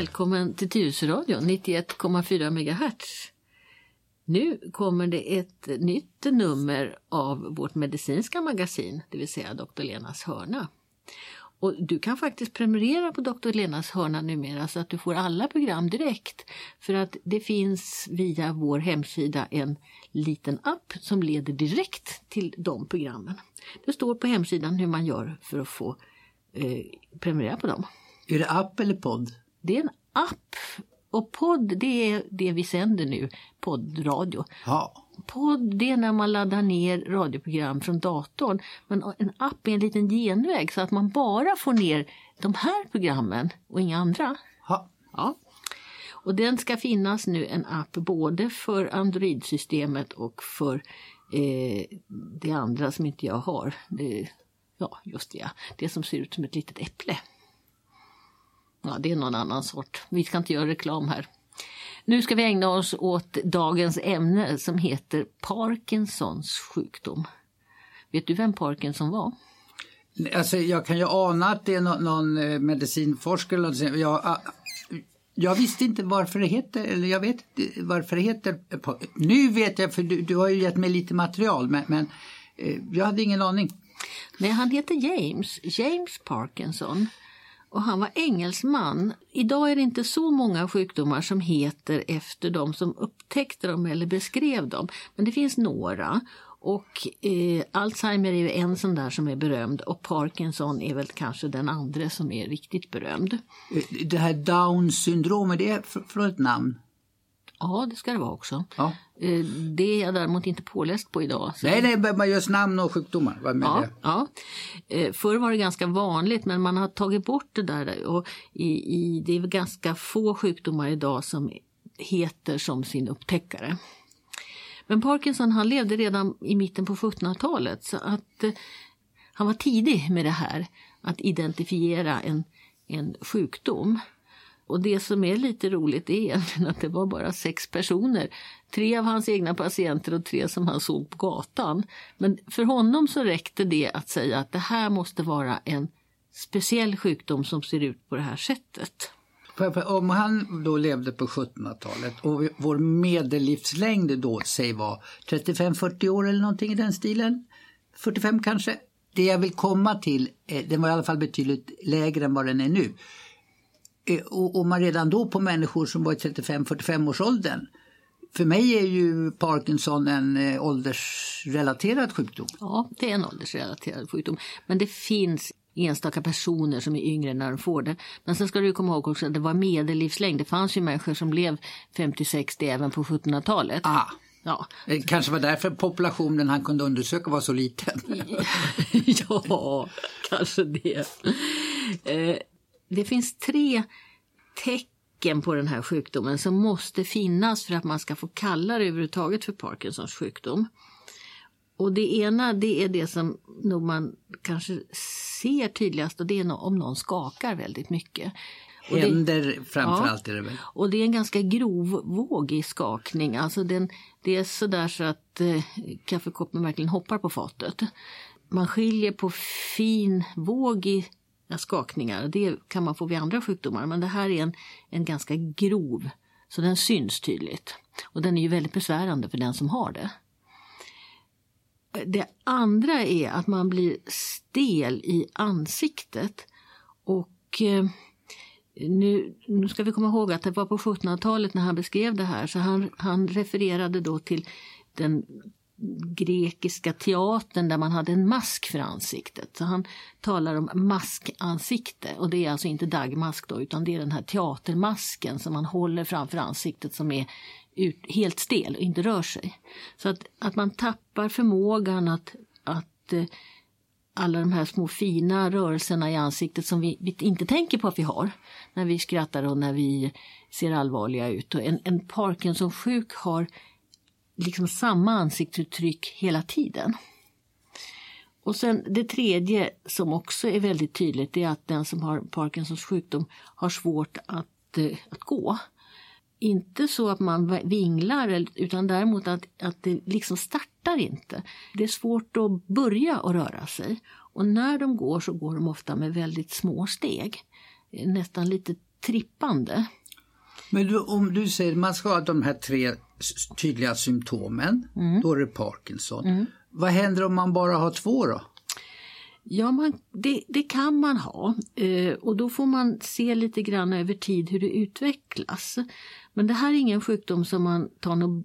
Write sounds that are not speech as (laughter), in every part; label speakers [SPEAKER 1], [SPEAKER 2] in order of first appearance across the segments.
[SPEAKER 1] Välkommen till Tyresöradion 91,4 MHz. Nu kommer det ett nytt nummer av vårt medicinska magasin, det vill säga Dr. Lenas hörna. Och du kan faktiskt prenumerera på Dr. Lenas hörna numera så att du får alla program direkt. För att det finns via vår hemsida en liten app som leder direkt till de programmen. Det står på hemsidan hur man gör för att få eh, prenumerera på dem.
[SPEAKER 2] Är det app eller podd?
[SPEAKER 1] Det är en app. Och podd, det är det vi sänder nu, poddradio.
[SPEAKER 2] Ja.
[SPEAKER 1] Podd, det är när man laddar ner radioprogram från datorn. Men en app är en liten genväg så att man bara får ner de här programmen och inga andra.
[SPEAKER 2] ja.
[SPEAKER 1] Ja. Och den ska finnas nu en app både för Android-systemet och för eh, det andra som inte jag har. Det, ja, just det, ja. det som ser ut som ett litet äpple. Ja, det är någon annan sort. Vi ska inte göra reklam här. Nu ska vi ägna oss åt dagens ämne som heter Parkinsons sjukdom. Vet du vem Parkinson var?
[SPEAKER 2] Alltså, jag kan ju ana att det är någon, någon eh, medicinforskare eller någonting. Jag, ah, jag visste inte varför det heter, eller jag vet inte varför det heter. Nu vet jag, för du, du har ju gett mig lite material, men, men eh, jag hade ingen aning.
[SPEAKER 1] Nej, han heter James, James Parkinson. Och han var engelsman. Idag är det inte så många sjukdomar som heter efter de som upptäckte dem eller beskrev dem. Men det finns några. Och eh, Alzheimer är ju en sån där som är berömd och Parkinson är väl kanske den andra som är riktigt berömd.
[SPEAKER 2] Eh, det här Down syndromet, det är fr- från ett namn.
[SPEAKER 1] Ja, det ska det vara också.
[SPEAKER 2] Ja.
[SPEAKER 1] Eh, det är jag däremot inte påläst på idag. så-
[SPEAKER 2] Nej, nej, man gör namn och sjukdomar. Vad
[SPEAKER 1] Ja,
[SPEAKER 2] det?
[SPEAKER 1] ja. Eh, Förr var det ganska vanligt men man har tagit bort det där och i, i, det är ganska få sjukdomar idag som heter som sin upptäckare. Men Parkinson han levde redan i mitten på 1700-talet så att eh, han var tidig med det här att identifiera en, en sjukdom. Och det som är lite roligt är egentligen att det var bara sex personer. Tre av hans egna patienter och tre som han såg på gatan. Men för honom så räckte det att säga att det här måste vara en speciell sjukdom som ser ut på det här sättet.
[SPEAKER 2] Om han då levde på 1700-talet och vår medellivslängd då säg var 35-40 år eller någonting i den stilen. 45 kanske. Det jag vill komma till, eh, den var i alla fall betydligt lägre än vad den är nu. Eh, och, och man redan då på människor som var i 35-45 års åldern. För mig är ju Parkinson en eh, åldersrelaterad sjukdom.
[SPEAKER 1] Ja, det är en åldersrelaterad sjukdom. Men det finns enstaka personer som är yngre när de får det. Men sen ska du komma ihåg också att det var medellivslängd. Det fanns ju människor som blev 50-60 även på 1700-talet.
[SPEAKER 2] Ah,
[SPEAKER 1] Ja.
[SPEAKER 2] det kanske var därför populationen han kunde undersöka var så liten. (laughs)
[SPEAKER 1] ja, kanske det. Eh, det finns tre tecken på den här sjukdomen som måste finnas för att man ska få kalla det överhuvudtaget för Parkinsons sjukdom. Och det ena det är det som nog man kanske ser tydligast och det är om någon skakar väldigt mycket. Det-
[SPEAKER 2] Händer framför
[SPEAKER 1] Ja.
[SPEAKER 2] allt är det väl.
[SPEAKER 1] och det är en ganska grov vågig skakning. Alltså den, det är sådär så att eh, kaffekoppen verkligen hoppar på fatet. Man skiljer på fin vågig skakningar. Det kan man få vid andra sjukdomar. Men det här är en, en ganska grov. Så den syns tydligt. Och den är ju väldigt besvärande för den som har det. Det andra är att man blir stel i ansiktet. Och eh, nu, nu ska vi komma ihåg att det var på 1700-talet när han beskrev det här så han, han refererade då till den grekiska teatern där man hade en mask för ansiktet. Så han talar om maskansikte och det är alltså inte dagmask då utan det är den här teatermasken som man håller framför ansiktet som är ut, helt stel och inte rör sig. Så att, att man tappar förmågan att, att eh, alla de här små fina rörelserna i ansiktet som vi, vi inte tänker på att vi har när vi skrattar och när vi ser allvarliga ut. Och en, en Parkinson-sjuk har liksom samma ansiktsuttryck hela tiden. Och sen det tredje som också är väldigt tydligt är att den som har Parkinsons sjukdom har svårt att, eh, att gå. Inte så att man vinglar utan däremot att, att det liksom startar inte. Det är svårt att börja att röra sig. Och när de går så går de ofta med väldigt små steg. Eh, nästan lite trippande.
[SPEAKER 2] Men du, om du säger man ska ha de här tre tydliga symptomen,
[SPEAKER 1] Mm.
[SPEAKER 2] då är det Parkinson. Vad händer om man bara har två då?
[SPEAKER 1] Ja, man, det, det kan man ha eh, och då får man se lite grann över tid hur det utvecklas. Men det här är ingen sjukdom som man tar något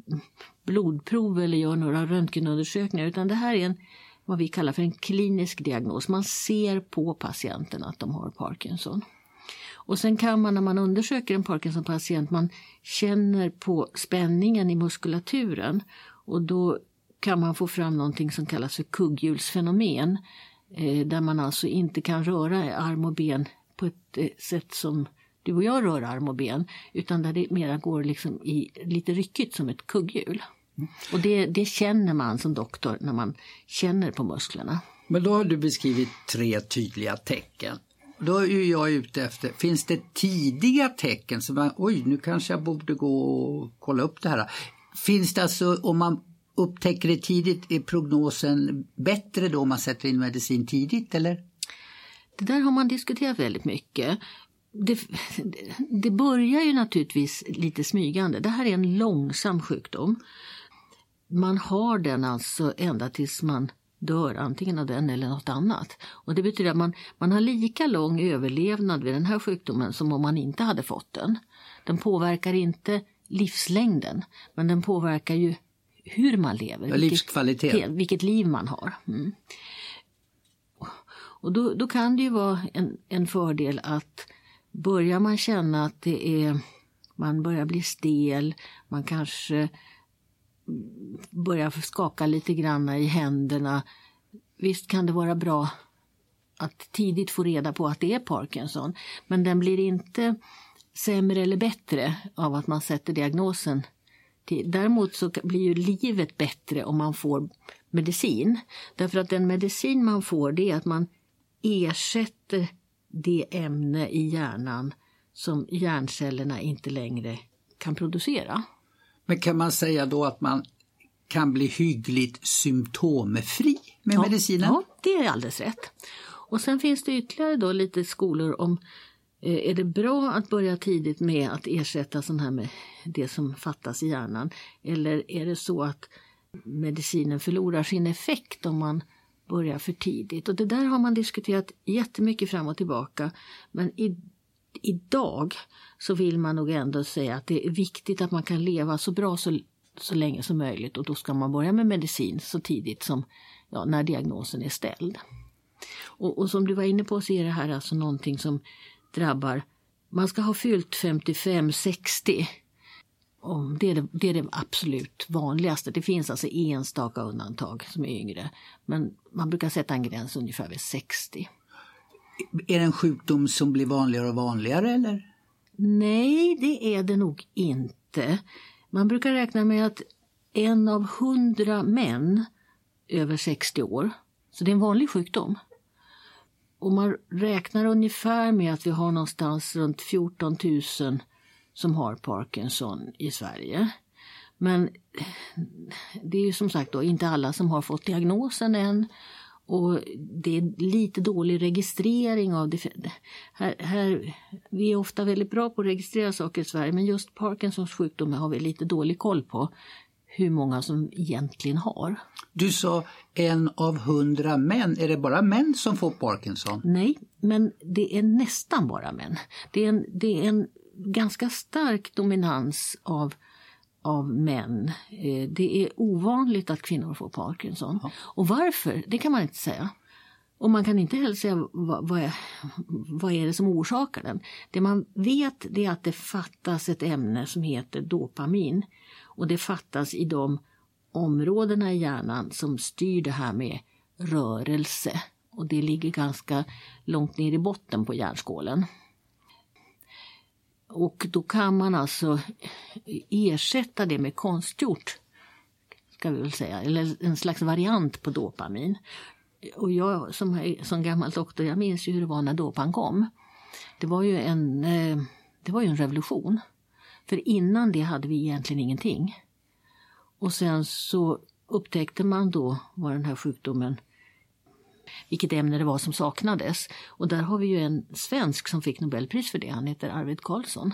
[SPEAKER 1] blodprov eller gör några röntgenundersökningar utan det här är en, vad vi kallar för en klinisk diagnos. Man ser på patienten att de har Parkinson. Och sen kan man när man undersöker en Parkinson-patient, man känner på spänningen i muskulaturen och då kan man få fram någonting som kallas för kugghjulsfenomen eh, där man alltså inte kan röra arm och ben på ett eh, sätt som du och jag rör arm och ben utan där det mera går liksom i lite ryckigt som ett kugghjul. Och det, det känner man som doktor när man känner på musklerna.
[SPEAKER 2] Men då har du beskrivit tre tydliga tecken. Då är ju jag ute efter, finns det tidiga tecken som man, oj nu kanske jag borde gå och kolla upp det här. Finns det alltså, om man upptäcker det tidigt, är prognosen bättre då om man sätter in medicin tidigt eller?
[SPEAKER 1] Det där har man diskuterat väldigt mycket. Det, det börjar ju naturligtvis lite smygande. Det här är en långsam sjukdom. Man har den alltså ända tills man dör, antingen av den eller något annat. Och Det betyder att man, man har lika lång överlevnad vid den här sjukdomen som om man inte hade fått den. Den påverkar inte livslängden, men den påverkar ju hur man lever.
[SPEAKER 2] Ja, livskvalitet.
[SPEAKER 1] Vilket, vilket liv man har. Mm. Och då, då kan det ju vara en, en fördel att börjar man känna att det är, man börjar bli stel, man kanske börjar skaka lite grann i händerna. Visst kan det vara bra att tidigt få reda på att det är Parkinson, men den blir inte sämre eller bättre av att man sätter diagnosen. Däremot så blir ju livet bättre om man får medicin. Därför att den medicin man får det är att man ersätter det ämne i hjärnan som hjärncellerna inte längre kan producera.
[SPEAKER 2] Men kan man säga då att man kan bli hyggligt symptomfri med
[SPEAKER 1] ja,
[SPEAKER 2] medicinen?
[SPEAKER 1] Ja, det är alldeles rätt. Och sen finns det ytterligare då lite skolor om eh, är det bra att börja tidigt med att ersätta sån här med det som fattas i hjärnan? Eller är det så att medicinen förlorar sin effekt om man börjar för tidigt? Och det där har man diskuterat jättemycket fram och tillbaka. Men i, idag så vill man nog ändå säga att det är viktigt att man kan leva så bra så, så länge som möjligt och då ska man börja med medicin så tidigt som ja, när diagnosen är ställd. Och, och, som du var inne på så är det här alltså någonting som drabbar, man ska ha fyllt 55-60. Det är det, det är det absolut vanligaste. Det finns alltså enstaka undantag som är yngre. Men man brukar sätta en gräns ungefär vid 60.
[SPEAKER 2] Är det en sjukdom som blir vanligare och vanligare eller?
[SPEAKER 1] Nej, det är det nog inte. Man brukar räkna med att en av hundra män över 60 år, så det är en vanlig sjukdom. Och man räknar ungefär med att vi har någonstans runt 14 000 som har Parkinson i Sverige. Men det är ju som sagt då inte alla som har fått diagnosen än. Och det är lite dålig registrering av det. Här, här, vi är ofta väldigt bra på att registrera saker i Sverige men just Parkinsons sjukdom har vi lite dålig koll på hur många som egentligen har.
[SPEAKER 2] Du sa en av hundra män. Är det bara män som får Parkinson?
[SPEAKER 1] Nej, men det är nästan bara män. Det är en, det är en ganska stark dominans av, av män. Eh, Det är ovanligt att kvinnor får Parkinson. Ja. Och varför, det kan man inte säga. Och man kan inte heller säga vad, vad, är, vad är det som orsakar den. Det man vet det är att det fattas ett ämne som heter dopamin. Och det fattas i de områdena i hjärnan som styr det här med rörelse. Och det ligger ganska långt ner i botten på hjärnskålen. Och då kan man alltså eh, ersätta det med konstgjort, ska vi väl säga, eller en slags variant på dopamin. Och jag som, som gammal doktor, jag minns ju hur det var när dopan kom. Det var ju en, eh, det var ju en revolution. För innan det hade vi egentligen ingenting. Och sen så upptäckte man då vad den här sjukdomen vilket ämne det var som saknades. Och där har vi ju en svensk som fick Nobelpris för det, han heter Arvid Carlsson.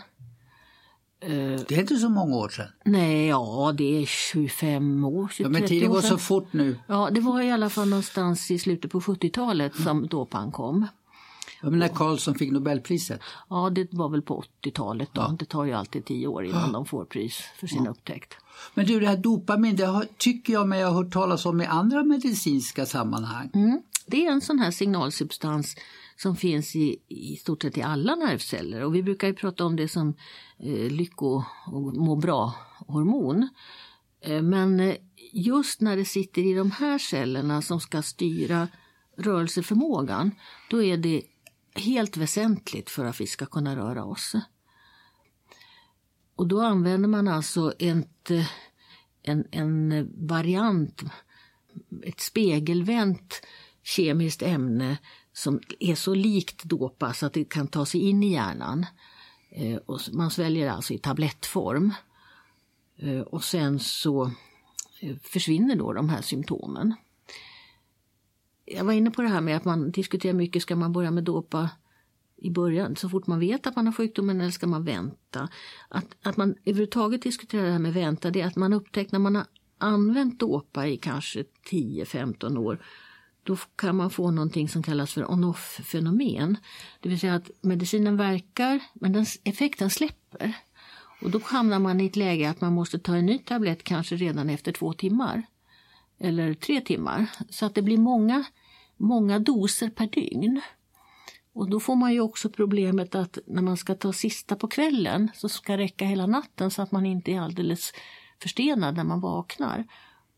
[SPEAKER 2] Det är inte så många år sedan.
[SPEAKER 1] Nej, ja det är 25 år, 20,
[SPEAKER 2] Ja, men tiden
[SPEAKER 1] år
[SPEAKER 2] går så fort nu.
[SPEAKER 1] Ja, det var i alla fall någonstans i slutet på 70-talet som dåpan kom.
[SPEAKER 2] Ja, men när Carlsson fick Nobelpriset.
[SPEAKER 1] Ja, det var väl på 80-talet då. Det tar ju alltid tio år innan de får pris för sin upptäckt.
[SPEAKER 2] Men du, det här dopamin, det har, tycker jag mig ha hört talas om i andra medicinska sammanhang.
[SPEAKER 1] Mm. Det är en sån här signalsubstans som finns i, i stort sett i alla nervceller och vi brukar ju prata om det som eh, lycko och må bra-hormon. Eh, men eh, just när det sitter i de här cellerna som ska styra rörelseförmågan, då är det helt väsentligt för att vi ska kunna röra oss. Och då använder man alltså ett, eh, en, en variant, ett spegelvänt kemiskt ämne som är så likt dopa så att det kan ta sig in i hjärnan. Eh, och man sväljer alltså i tablettform. Eh, och sen så eh, försvinner då de här symptomen. Jag var inne på det här med att man diskuterar mycket, ska man börja med dopa i början, så fort man vet att man har sjukdomen eller ska man vänta? Att, att man överhuvudtaget diskuterar det här med vänta, det är att man upptäcker när man har använt dopa i kanske 10-15 år, då kan man få någonting som kallas för on-off-fenomen. Det vill säga att medicinen verkar, men den, effekten släpper. Och då hamnar man i ett läge att man måste ta en ny tablett kanske redan efter två timmar. Eller tre timmar. Så att det blir många, många doser per dygn. Och då får man ju också problemet att när man ska ta sista på kvällen så ska det räcka hela natten så att man inte är alldeles förstenad när man vaknar.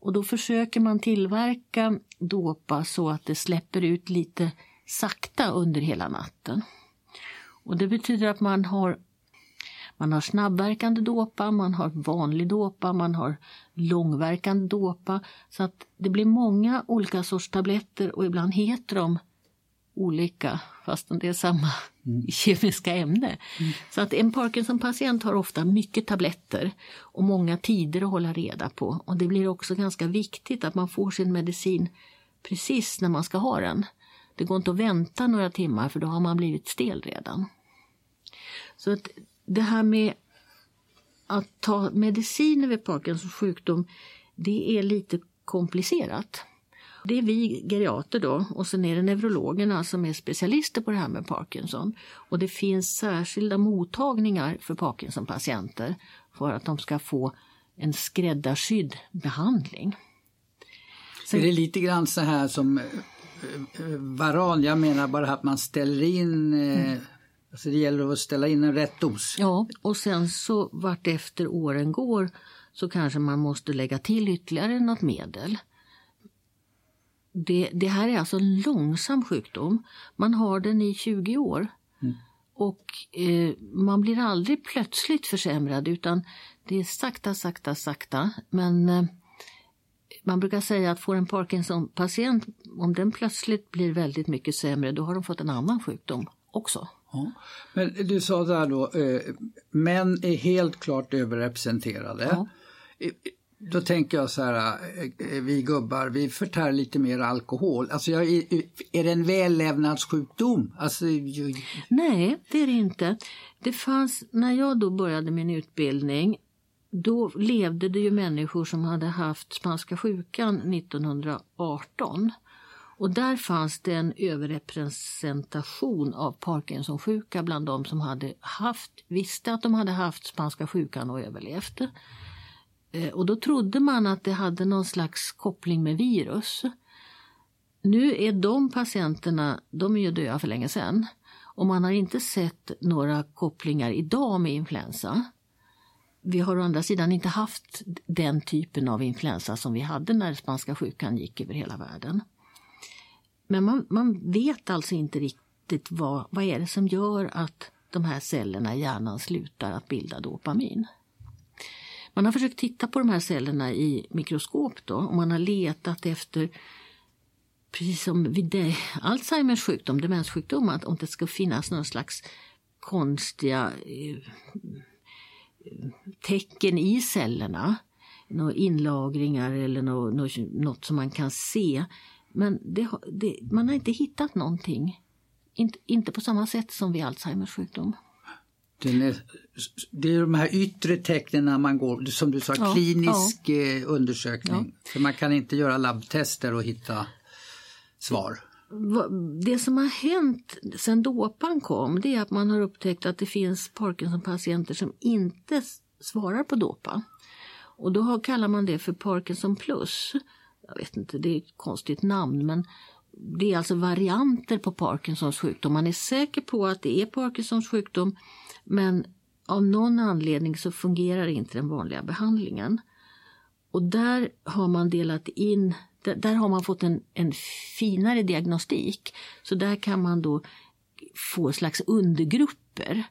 [SPEAKER 1] Och då försöker man tillverka dopa så att det släpper ut lite sakta under hela natten. Och det betyder att man har man har snabbverkande dopa, man har vanlig dopa, man har långverkande dopa. Så att det blir många olika sorts tabletter och ibland heter de olika fastän det är samma (laughs) kemiska ämne. Så att en Parkinson-patient har ofta mycket tabletter och många tider att hålla reda på. Och det blir också ganska viktigt att man får sin medicin precis när man ska ha den. Det går inte att vänta några timmar för då har man blivit stel redan. Så att det här med att ta mediciner vid Parkinsons sjukdom, det är lite komplicerat. Det är vi geriater då och sen är det neurologerna som är specialister på det här med Parkinson. Och det finns särskilda mottagningar för Parkinson-patienter för att de ska få en skräddarsydd behandling.
[SPEAKER 2] Är det lite grann så här som eh, eh, varan, jag menar bara att man ställer in, eh, alltså det gäller att ställa in en rätt dos.
[SPEAKER 1] Ja, och sen så vart efter åren går så kanske man måste lägga till ytterligare något medel. Det, det här är alltså en långsam sjukdom. Man har den i 20 år. Och eh, man blir aldrig plötsligt försämrad utan det är sakta, sakta, sakta. Men eh, man brukar säga att får en Parkinson-patient, om den plötsligt blir väldigt mycket sämre, då har de fått en annan sjukdom också.
[SPEAKER 2] Ja. Men du sa där då, eh, män är helt klart överrepresenterade.
[SPEAKER 1] Ja.
[SPEAKER 2] Då tänker jag så här, eh, eh, vi gubbar, vi förtär lite mer alkohol. Alltså, jag, eh, är, det en vällevnadssjukdom? Alltså, ju-
[SPEAKER 1] Nej, det är det inte. Det fanns, när jag då började min utbildning, då levde det ju människor som hade haft spanska sjukan 1918. Och där fanns det en överrepresentation av Parkinsonsjuka bland de som hade haft, visste att de hade haft spanska sjukan och överlevt. Eh, och då trodde man att det hade någon slags koppling med virus. Nu är de patienterna, de är ju döda för länge sedan. Och man har inte sett några kopplingar idag med influensa. Vi har å andra sidan inte haft den typen av influensa som vi hade när spanska sjukan gick över hela världen. Men man, man vet alltså inte riktigt vad, vad är det som gör att de här cellerna i hjärnan slutar att bilda dopamin. Man har försökt titta på de här cellerna i mikroskop då, och man har letat efter precis som vid det, Alzheimers sjukdom, demenssjukdom, att om det ska finnas någon slags konstiga eh, tecken i cellerna, några inlagringar eller något som man kan se Men det, det, man har inte hittat någonting. Inte, inte på samma sätt som vid Alzheimers sjukdom.
[SPEAKER 2] Är, det är de här yttre tecknen när man går, som du sa, ja, klinisk ja. Eh, undersökning. Ja. För man kan inte göra labbtester och hitta svar.
[SPEAKER 1] Det som har hänt sen dåpan kom det är att man har upptäckt att det finns Parkinson-patienter som inte svarar på dåpa. Och då kallar man det för Parkinson plus. Jag vet inte, det är ett konstigt namn men det är alltså varianter på Parkinsons sjukdom. Man är säker på att det är Parkinsons sjukdom men av någon anledning så fungerar inte den vanliga behandlingen. Och där har man delat in, där, där har man fått en, en finare diagnostik. Så där kan man då få slags undergrupper.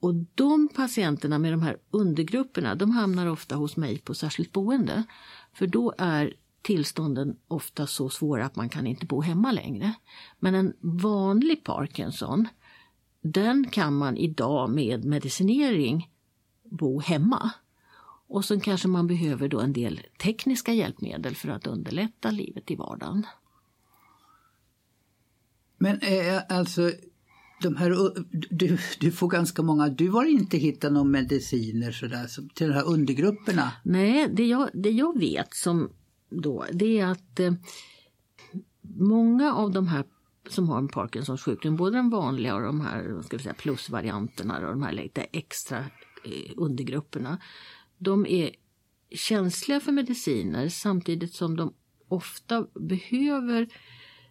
[SPEAKER 1] Och de patienterna med de här undergrupperna de hamnar ofta hos mig på särskilt boende. För då är tillstånden ofta så svåra att man kan inte bo hemma längre. Men en vanlig Parkinson den kan man idag med medicinering bo hemma. Och så kanske man behöver då en del tekniska hjälpmedel för att underlätta livet i vardagen.
[SPEAKER 2] Men eh, alltså, de här, du, du får ganska många, du har inte hittat några mediciner sådär, till de här undergrupperna?
[SPEAKER 1] Nej, det jag, det jag vet som då, det är att eh, många av de här som har en Parkinsons sjukdom, både den vanliga och de här ska vi säga, plusvarianterna och de här lite extra eh, undergrupperna, de är känsliga för mediciner samtidigt som de ofta behöver,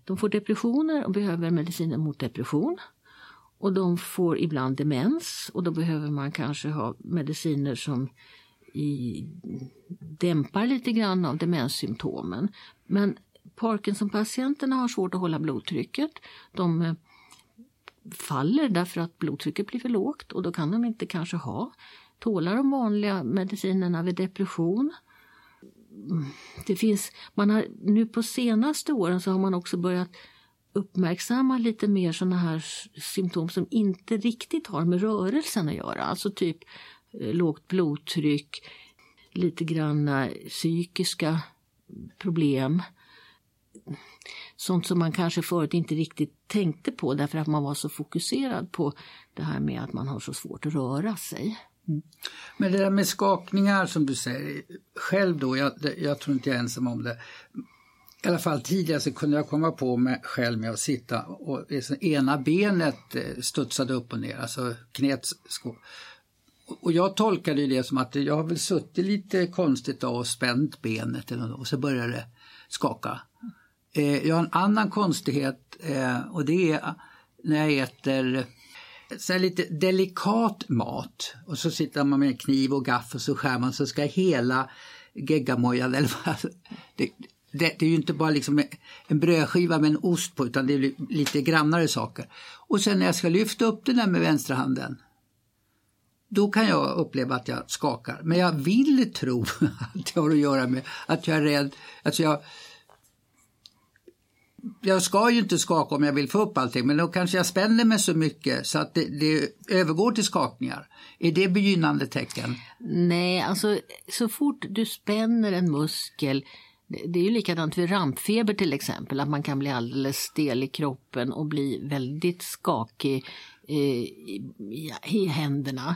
[SPEAKER 1] de får depressioner och behöver mediciner mot depression. Och de får ibland demens och då behöver man kanske ha mediciner som i, dämpar lite grann av demenssymptomen. Men Parkinson-patienterna har svårt att hålla blodtrycket. De eh, faller därför att blodtrycket blir för lågt och då kan de inte kanske ha tåla de vanliga medicinerna vid depression. Mm, det finns, man har, nu på senaste åren så har man också börjat uppmärksamma lite mer sådana här symptom som inte riktigt har med rörelsen att göra. Alltså typ eh, lågt blodtryck, lite grann psykiska problem sånt som man kanske förut inte riktigt tänkte på därför att man var så fokuserad på det här med att man har så svårt att röra sig.
[SPEAKER 2] Mm. Men det där med skakningar som du säger, själv då, jag, jag tror inte jag är ensam om det. I alla fall tidigare så kunde jag komma på mig själv med att sitta och ena benet eh, studsade upp och ner, alltså knät och jag tolkade det som att jag har väl suttit lite konstigt och spänt benet eller och så började det skaka. Eh, jag har en annan konstighet eh, och det är när jag äter så lite delikat mat och så sitter man med kniv och gaffel och så skär man så ska hela geggamojan eller vad (laughs) det, det, det, är ju inte bara liksom en brödskiva med en ost på utan det är lite grannare saker. Och sen när jag ska lyfta upp den där med vänstra handen då kan jag uppleva att jag skakar. Men jag vill tro (laughs) att det har att göra med att jag är rädd. Alltså jag, jag ska ju inte skaka om jag vill få upp allting men då kanske jag spänner mig så mycket så att det, det övergår till skakningar. Är det begynnande tecken?
[SPEAKER 1] Nej, alltså så fort du spänner en muskel det är ju likadant vid rampfeber till exempel, att man kan bli alldeles stel i kroppen och bli väldigt skakig eh, i, i händerna.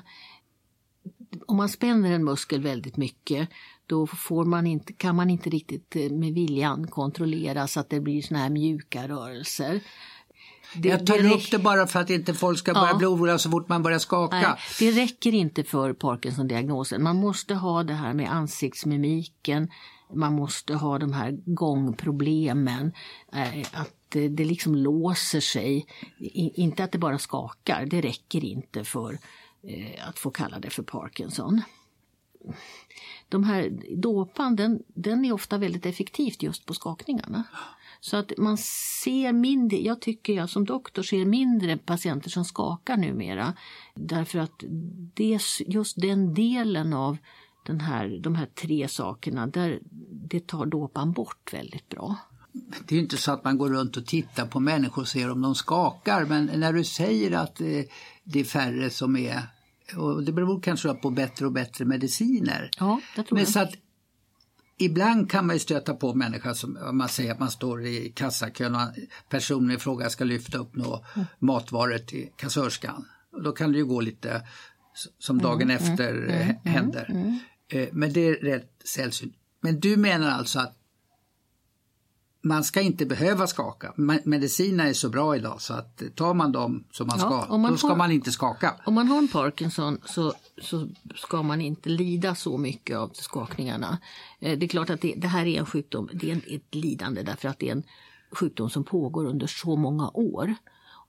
[SPEAKER 1] Om man spänner en muskel väldigt mycket då får man inte, kan man inte riktigt eh, med viljan kontrollera så att det blir såna här mjuka rörelser.
[SPEAKER 2] Det, jag tar det upp det bara för att inte folk ska börja ja. bli oroliga så fort man börjar skaka. Nej,
[SPEAKER 1] det räcker inte för Parkinson-diagnosen. Man måste ha det här med ansiktsmimiken, man måste ha de här gångproblemen, eh, att det liksom låser sig. Inte att det bara skakar, det räcker inte för eh, att få kalla det för Parkinson de här dåpan den, den är ofta väldigt effektivt just på skakningarna. Så att man ser mindre, jag tycker jag som doktor ser mindre patienter som skakar numera. Därför att det, just den delen av den här, de här tre sakerna, där, det tar dåpan bort väldigt bra.
[SPEAKER 2] Det är inte så att man går runt och tittar på människor och ser om de skakar men när du säger att eh, det är färre som är och det beror kanske på bättre och bättre mediciner.
[SPEAKER 1] Ja, det tror
[SPEAKER 2] Men
[SPEAKER 1] jag.
[SPEAKER 2] Så att, ibland kan man ju stöta på människor som man säger att man står i kassakön och personen i fråga ska lyfta upp några mm. matvaror till kassörskan. Då kan det ju gå lite som dagen mm, efter mm, mm händer. Mm, mm, eh, Men det är rätt sällsynt. Men du menar alltså att man ska inte behöva skaka. Medicinerna är så bra idag så att tar man dem som man ja, ska, man då ska har, man inte skaka.
[SPEAKER 1] Om man har en Parkinson så, så ska man inte lida så mycket av skakningarna. Eh, det är klart att det, det här är en sjukdom, det är ett lidande därför att det är en sjukdom som pågår under så många år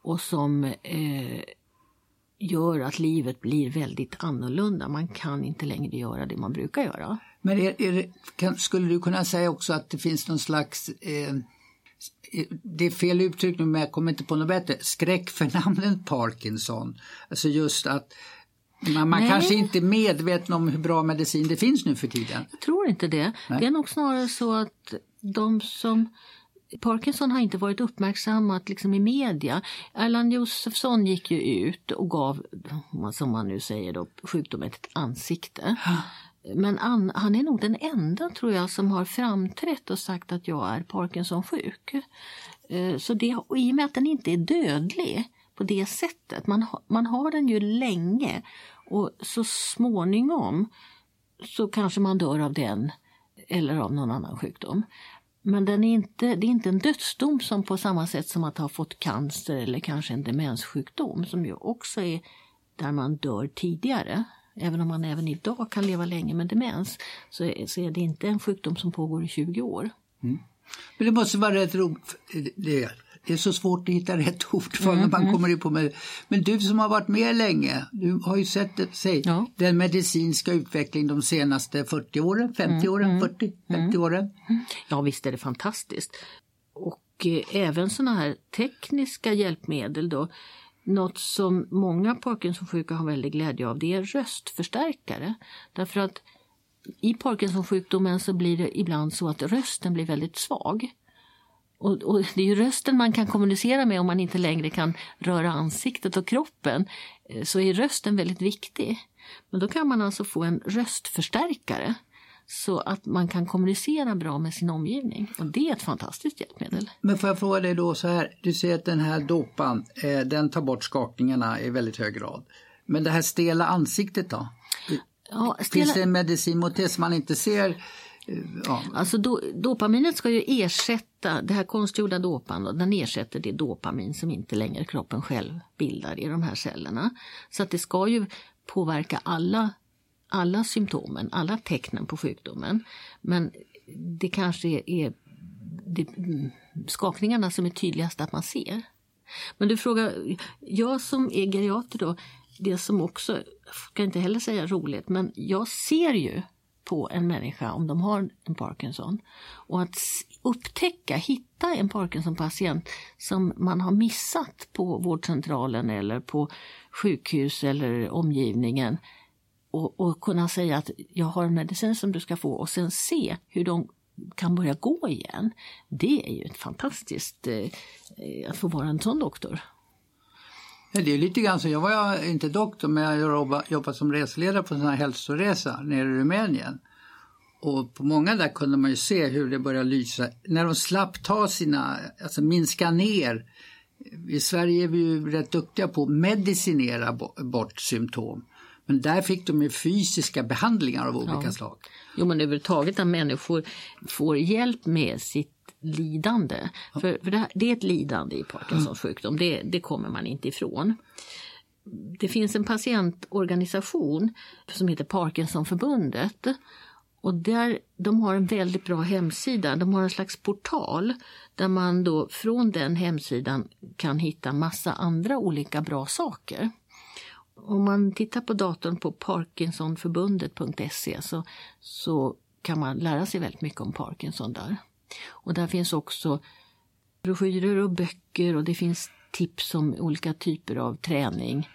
[SPEAKER 1] och som eh, gör att livet blir väldigt annorlunda. Man kan inte längre göra det man brukar göra.
[SPEAKER 2] Men är, är det, kan, skulle du kunna säga också att det finns någon slags eh, det är fel uttryck nu men jag kommer inte på något bättre. Skräck för namnet Parkinson. Alltså just att man, man kanske inte är medveten om hur bra medicin det finns nu för tiden.
[SPEAKER 1] Jag tror inte det. Nej. Det är nog snarare så att de som Parkinson har inte varit uppmärksammat liksom i media. Erland Josefsson gick ju ut och gav, som man nu säger, då, sjukdomen ett ansikte. Men an, han är nog den enda tror jag som har framträtt och sagt att jag är Parkinson-sjuk. Eh, så det, och I och med att den inte är dödlig på det sättet, man, man har den ju länge och så småningom så kanske man dör av den eller av någon annan sjukdom. Men den är inte, det är inte en dödsdom som på samma sätt som att ha fått cancer eller kanske en demenssjukdom som ju också är där man dör tidigare. Även om man även idag kan leva länge med demens så är, så är det inte en sjukdom som pågår i 20 år.
[SPEAKER 2] Mm. Men det måste vara rätt roligt. Det, är så svårt att hitta rätt ord för mm, när man mm. kommer in på med. Men du som har varit med länge, du har ju sett säg, ja. den medicinska utvecklingen de senaste 40 åren, 50 mm, åren, 40, mm, 50 mm. åren.
[SPEAKER 1] Ja visst är det fantastiskt. Och eh, även sådana här tekniska hjälpmedel då något som många Parkinsonsjuka har väldigt glädje av det är röstförstärkare. Därför att i Parkinsonsjukdomen så blir det ibland så att rösten blir väldigt svag. Och, och, det är ju rösten man kan kommunicera med om man inte längre kan röra ansiktet och kroppen. Eh, så är rösten väldigt viktig. Men då kan man alltså få en röstförstärkare så att man kan kommunicera bra med sin omgivning. Och det är ett fantastiskt hjälpmedel.
[SPEAKER 2] Men får jag fråga dig då så här, du säger att den här dopan, eh, den tar bort skakningarna i väldigt hög grad. Men det här stela ansiktet då? Ja, stela... Finns det en medicin mot det som man inte ser?
[SPEAKER 1] Eh, ja. Alltså do, dopaminet ska ju ersätta, det här konstgjorda dopan, då, den ersätter det dopamin som inte längre kroppen själv bildar i de här cellerna. Så att det ska ju påverka alla alla symptomen, alla tecknen på sjukdomen. Men det kanske är det, mm, skakningarna som är tydligast att man ser. Men du frågar, jag som är geriater då, det som också, kan inte heller säga roligt, men jag ser ju på en människa om de har en Parkinson. Och att upptäcka, hitta en Parkinson-patient som man har missat på vårdcentralen eller på sjukhus eller omgivningen och, och, kunna säga att jag har en medicin som du ska få och sen se hur de kan börja gå igen. Det är ju ett fantastiskt eh, att få vara en sån doktor.
[SPEAKER 2] Ja, det är lite grann så, jag var inte doktor men jag jobbat, som reseledare på en sån här hälsoresa nere i Rumänien. Och på många där kunde man ju se hur det började lysa. När de slapp ta sina, alltså minska ner. I Sverige är vi ju rätt duktiga på att medicinera bort symptom. Men där fick de ju fysiska behandlingar av olika ja. slag.
[SPEAKER 1] Jo men överhuvudtaget att människor får hjälp med sitt lidande. Ja. För, för det, här, det, är ett lidande i Parkinsons sjukdom, det, det kommer man inte ifrån. Det finns en patientorganisation som heter Parkinsonförbundet. Och där, de har en väldigt bra hemsida, de har en slags portal där man då från den hemsidan kan hitta massa andra olika bra saker om man tittar på datorn på parkinsonförbundet.se så, så kan man lära sig väldigt mycket om Parkinson där. Och där finns också broschyrer och böcker och det finns tips om olika typer av träning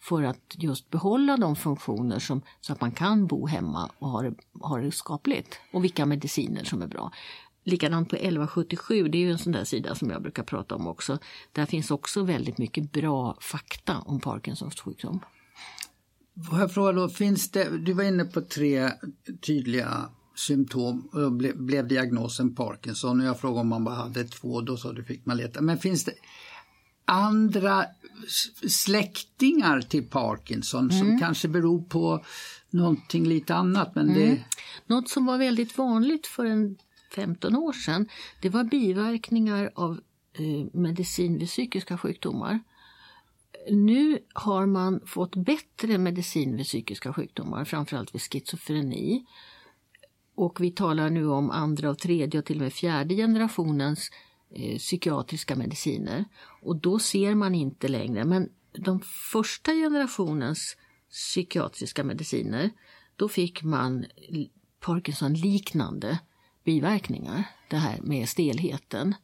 [SPEAKER 1] för att just behålla de funktioner som, så att man kan bo hemma och ha det, ha det skapligt. Och vilka mediciner som är bra. Likadant på 1177, det är ju en sån där sida som jag brukar prata om också. Där finns också väldigt mycket bra fakta om Parkinsons sjukdom.
[SPEAKER 2] Får jag fråga då, finns det, du var inne på tre tydliga symptom och ble, blev diagnosen Parkinson och jag frågade om man bara hade två, då sa du fick man leta. Men finns det andra släktingar till Parkinson mm. som kanske beror på någonting lite annat? Men mm. det...
[SPEAKER 1] Något som var väldigt vanligt för en 15 år sedan, det var biverkningar av eh, medicin vid psykiska sjukdomar. Nu har man fått bättre medicin vid psykiska sjukdomar, framförallt vid schizofreni. Och vi talar nu om andra och tredje och till och med fjärde generationens eh, psykiatriska mediciner. Och då ser man inte längre, men de första generationens psykiatriska mediciner, då fick man Parkinson-liknande biverkningar. Det här med stelheten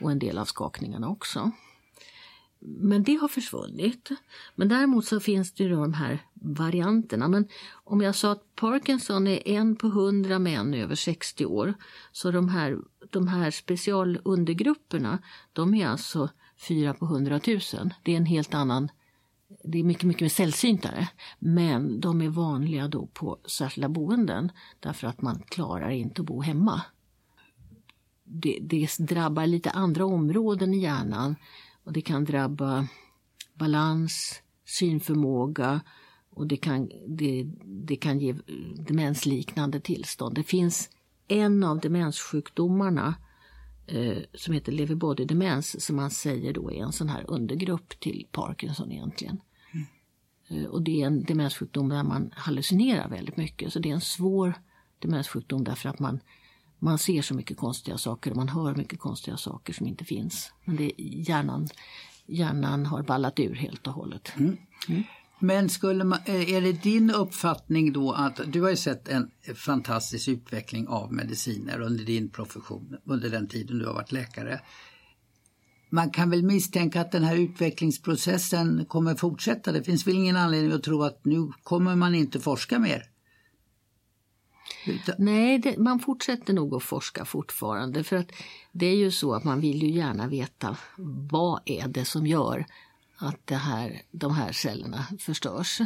[SPEAKER 1] och en del av skakningarna också. Men det har försvunnit. Men däremot så finns det ju de här varianterna. Men om jag sa att Parkinson är en på hundra män över 60 år så de här, de här specialundergrupperna de är alltså fyra på hundratusen. Det är en helt annan det är mycket, mycket mer sällsyntare. Men de är vanliga då på särskilda boenden därför att man klarar inte att bo hemma. Det, det drabbar lite andra områden i hjärnan och det kan drabba balans, synförmåga och det kan, det, det kan ge demensliknande tillstånd. Det finns en av demenssjukdomarna eh, som heter lever body demens som man säger då är en sån här undergrupp till Parkinson egentligen. Mm. Eh, och det är en demenssjukdom där man hallucinerar väldigt mycket så det är en svår demenssjukdom därför att man man ser så mycket konstiga saker och man hör mycket konstiga saker som inte finns. Men det, hjärnan, hjärnan har ballat ur helt och hållet. Mm.
[SPEAKER 2] Mm. Men skulle man, eh, är det din uppfattning då att du har ju sett en fantastisk utveckling av mediciner under din profession, under den tiden du har varit läkare. Man kan väl misstänka att den här utvecklingsprocessen kommer fortsätta. Det finns väl ingen anledning att tro att nu kommer man inte forska mer?
[SPEAKER 1] Nej, det, man fortsätter nog att forska fortfarande för att det är ju så att man vill ju gärna veta vad är det som gör att det här, de här cellerna förstörs.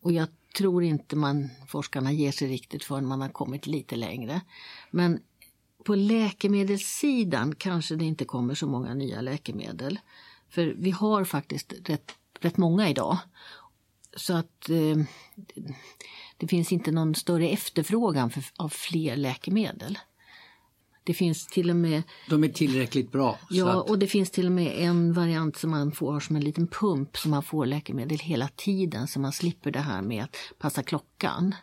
[SPEAKER 1] Och jag tror inte man, forskarna ger sig riktigt förrän man har kommit lite längre. Men på läkemedelssidan kanske det inte kommer så många nya läkemedel. För vi har faktiskt rätt, rätt många idag. Så att eh, det finns inte någon större efterfrågan för, av fler läkemedel. Det finns till och med...
[SPEAKER 2] De är tillräckligt bra?
[SPEAKER 1] Ja, att... och det finns till och med en variant som man får som en liten pump som man får läkemedel hela tiden så man slipper det här med att passa klockan.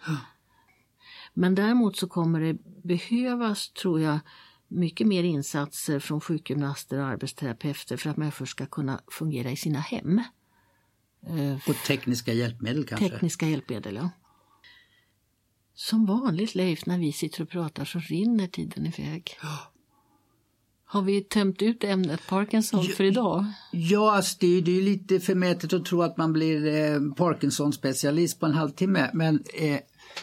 [SPEAKER 1] Men däremot så kommer det behövas, tror jag, mycket mer insatser från sjukgymnaster och arbetsterapeuter för att människor ska kunna fungera i sina hem.
[SPEAKER 2] Och tekniska hjälpmedel kanske?
[SPEAKER 1] Tekniska hjälpmedel, ja. Som vanligt Leif, när vi sitter och pratar så rinner tiden iväg. Har vi tömt ut ämnet Parkinson för idag?
[SPEAKER 2] Ja, alltså det, är, det är lite förmätet att tro att man blir eh, Parkinson-specialist på en halvtimme. Men eh,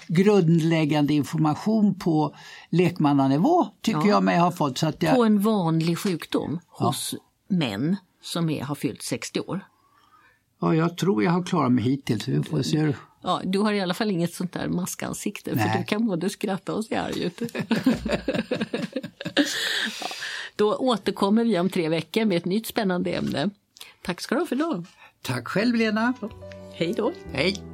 [SPEAKER 2] grundläggande information på lekmannanivå tycker ja. jag mig ha fått. Så att jag...
[SPEAKER 1] På en vanlig sjukdom ja. hos män som är, har fyllt 60 år.
[SPEAKER 2] Ja, jag tror jag har klarat mig hittills. Vi får se.
[SPEAKER 1] Ja, du har i alla fall inget sånt där maskansikte Nej. för du kan både skratta och se arg ut. ja, (laughs) då återkommer vi om tre veckor med ett nytt spännande ämne. Tack ska du ha för idag.
[SPEAKER 2] Tack själv Lena.
[SPEAKER 1] Hej då.
[SPEAKER 2] Hej.